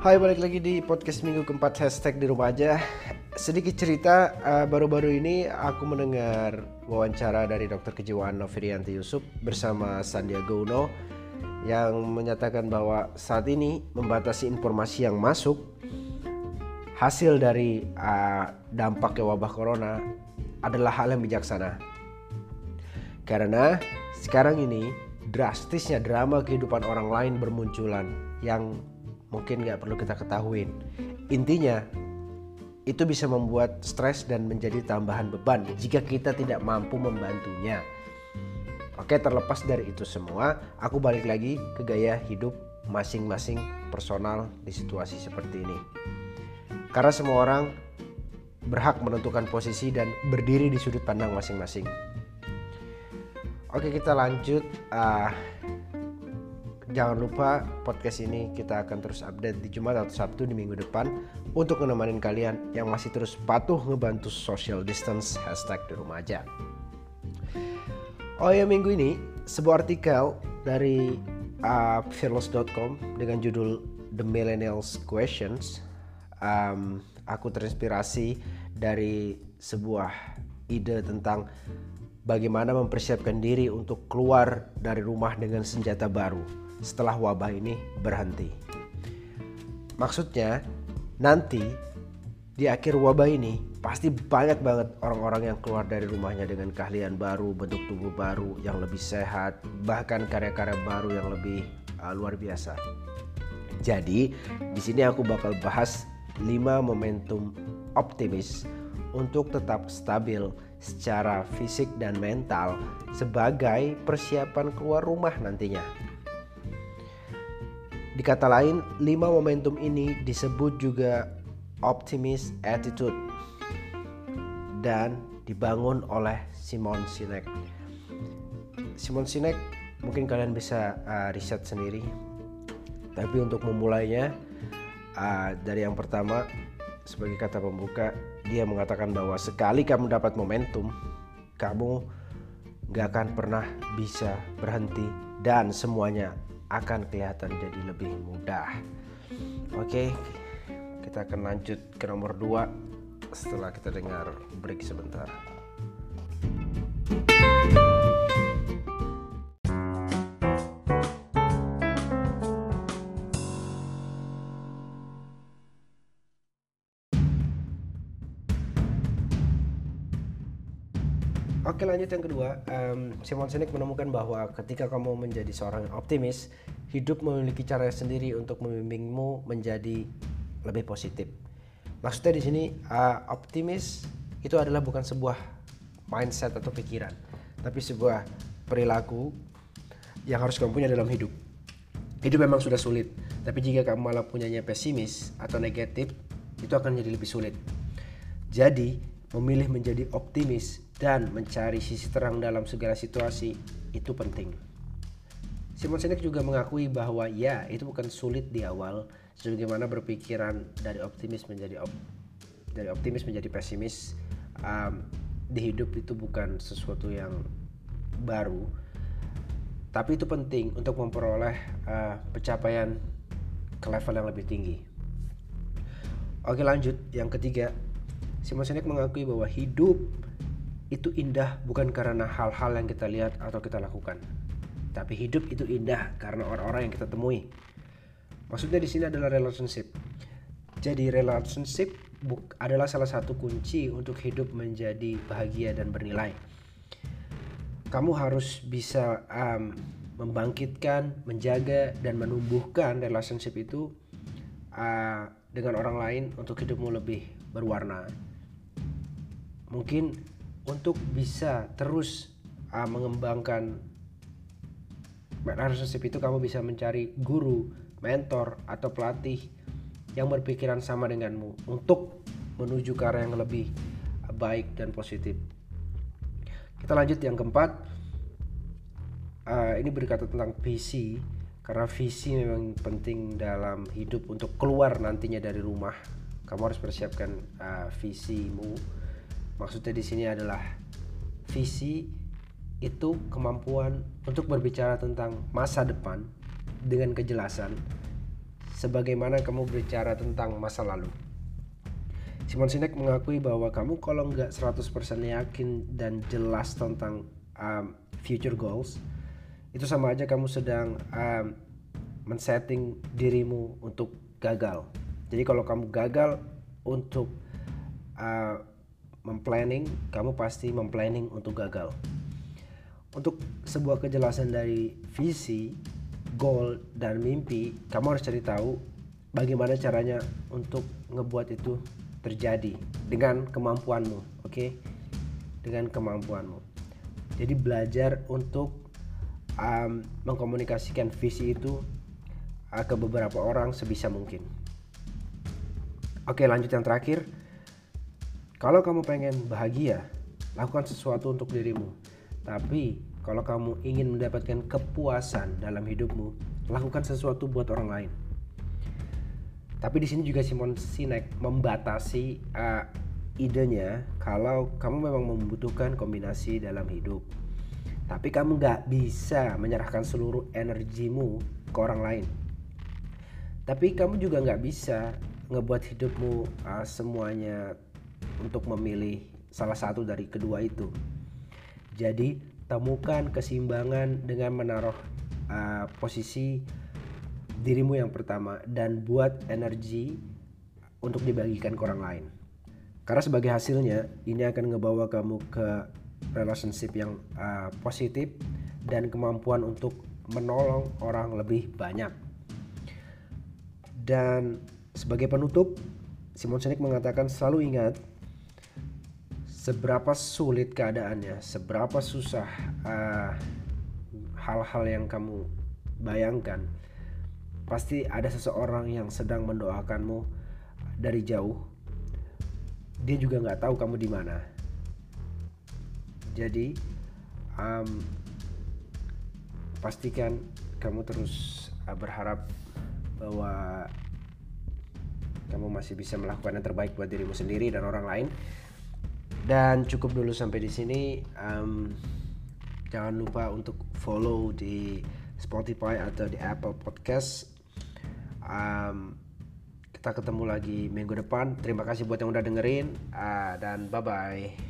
Hai balik lagi di podcast minggu keempat hashtag di rumah aja. Sedikit cerita uh, baru-baru ini aku mendengar wawancara dari dokter kejiwaan Novirianti Yusuf bersama Sandiaga Uno Yang menyatakan bahwa saat ini membatasi informasi yang masuk Hasil dari uh, dampak wabah corona adalah hal yang bijaksana. Karena sekarang ini drastisnya drama kehidupan orang lain bermunculan yang mungkin nggak perlu kita ketahuin. Intinya, itu bisa membuat stres dan menjadi tambahan beban jika kita tidak mampu membantunya. Oke, terlepas dari itu semua, aku balik lagi ke gaya hidup masing-masing personal di situasi seperti ini. Karena semua orang berhak menentukan posisi dan berdiri di sudut pandang masing-masing. Oke, kita lanjut. Uh, Jangan lupa podcast ini kita akan terus update di Jumat atau Sabtu di minggu depan untuk menemani kalian yang masih terus patuh ngebantu social distance hashtag di rumah aja. Oh ya minggu ini sebuah artikel dari uh, fearless.com dengan judul The Millennials Questions. Um, aku terinspirasi dari sebuah ide tentang bagaimana mempersiapkan diri untuk keluar dari rumah dengan senjata baru setelah wabah ini berhenti. Maksudnya, nanti di akhir wabah ini pasti banyak banget orang-orang yang keluar dari rumahnya dengan keahlian baru, bentuk tubuh baru yang lebih sehat, bahkan karya-karya baru yang lebih uh, luar biasa. Jadi, di sini aku bakal bahas 5 momentum optimis untuk tetap stabil secara fisik dan mental sebagai persiapan keluar rumah nantinya. Di kata lain, lima momentum ini disebut juga optimist attitude dan dibangun oleh Simon Sinek. Simon Sinek mungkin kalian bisa uh, riset sendiri. Tapi untuk memulainya uh, dari yang pertama sebagai kata pembuka dia mengatakan bahwa sekali kamu dapat momentum kamu gak akan pernah bisa berhenti dan semuanya akan kelihatan jadi lebih mudah. Oke, kita akan lanjut ke nomor 2 setelah kita dengar break sebentar. Oke lanjut yang kedua, um, Simon Sinek menemukan bahwa ketika kamu menjadi seorang optimis, hidup memiliki cara sendiri untuk membimbingmu menjadi lebih positif. Maksudnya di sini uh, optimis itu adalah bukan sebuah mindset atau pikiran, tapi sebuah perilaku yang harus kamu punya dalam hidup. Hidup memang sudah sulit, tapi jika kamu malah punyanya pesimis atau negatif, itu akan jadi lebih sulit. Jadi, memilih menjadi optimis dan mencari sisi terang dalam segala situasi itu penting. Simon Sinek juga mengakui bahwa ya itu bukan sulit di awal sebagaimana berpikiran dari optimis menjadi op, dari optimis menjadi pesimis um, di hidup itu bukan sesuatu yang baru tapi itu penting untuk memperoleh uh, pencapaian ke level yang lebih tinggi. Oke lanjut yang ketiga Simon Sinek mengakui bahwa hidup itu indah bukan karena hal-hal yang kita lihat atau kita lakukan. Tapi hidup itu indah karena orang-orang yang kita temui. Maksudnya di sini adalah relationship. Jadi relationship adalah salah satu kunci untuk hidup menjadi bahagia dan bernilai. Kamu harus bisa um, membangkitkan, menjaga dan menumbuhkan relationship itu uh, dengan orang lain untuk hidupmu lebih berwarna. Mungkin untuk bisa terus uh, mengembangkan relationship itu kamu bisa mencari guru, mentor atau pelatih yang berpikiran sama denganmu untuk menuju ke arah yang lebih baik dan positif. Kita lanjut yang keempat. Uh, ini berkata tentang visi karena visi memang penting dalam hidup untuk keluar nantinya dari rumah. Kamu harus persiapkan uh, visimu Maksudnya di sini adalah visi itu kemampuan untuk berbicara tentang masa depan dengan kejelasan sebagaimana kamu berbicara tentang masa lalu. Simon Sinek mengakui bahwa kamu kalau nggak 100% yakin dan jelas tentang um, future goals, itu sama aja kamu sedang um, men-setting dirimu untuk gagal. Jadi kalau kamu gagal untuk uh, memplanning, kamu pasti memplanning untuk gagal. Untuk sebuah kejelasan dari visi, goal, dan mimpi, kamu harus cari tahu bagaimana caranya untuk ngebuat itu terjadi dengan kemampuanmu, oke? Okay? Dengan kemampuanmu. Jadi belajar untuk um, mengkomunikasikan visi itu uh, ke beberapa orang sebisa mungkin. Oke, lanjut yang terakhir. Kalau kamu pengen bahagia, lakukan sesuatu untuk dirimu. Tapi kalau kamu ingin mendapatkan kepuasan dalam hidupmu, lakukan sesuatu buat orang lain. Tapi di sini juga Simon Sinek membatasi uh, idenya kalau kamu memang membutuhkan kombinasi dalam hidup. Tapi kamu nggak bisa menyerahkan seluruh energimu ke orang lain. Tapi kamu juga nggak bisa ngebuat hidupmu uh, semuanya untuk memilih salah satu dari kedua itu. Jadi temukan keseimbangan dengan menaruh uh, posisi dirimu yang pertama dan buat energi untuk dibagikan ke orang lain. Karena sebagai hasilnya ini akan ngebawa kamu ke relationship yang uh, positif dan kemampuan untuk menolong orang lebih banyak. Dan sebagai penutup, Simon Sinek mengatakan selalu ingat seberapa sulit keadaannya, seberapa susah hal hal-hal yang kamu bayangkan, pasti ada seseorang yang sedang mendoakanmu dari jauh. Dia juga nggak tahu kamu di mana. Jadi um, pastikan kamu terus uh, berharap bahwa kamu masih bisa melakukan yang terbaik buat dirimu sendiri dan orang lain. Dan cukup dulu sampai di sini. Um, jangan lupa untuk follow di Spotify atau di Apple Podcast. Um, kita ketemu lagi minggu depan. Terima kasih buat yang udah dengerin uh, dan bye bye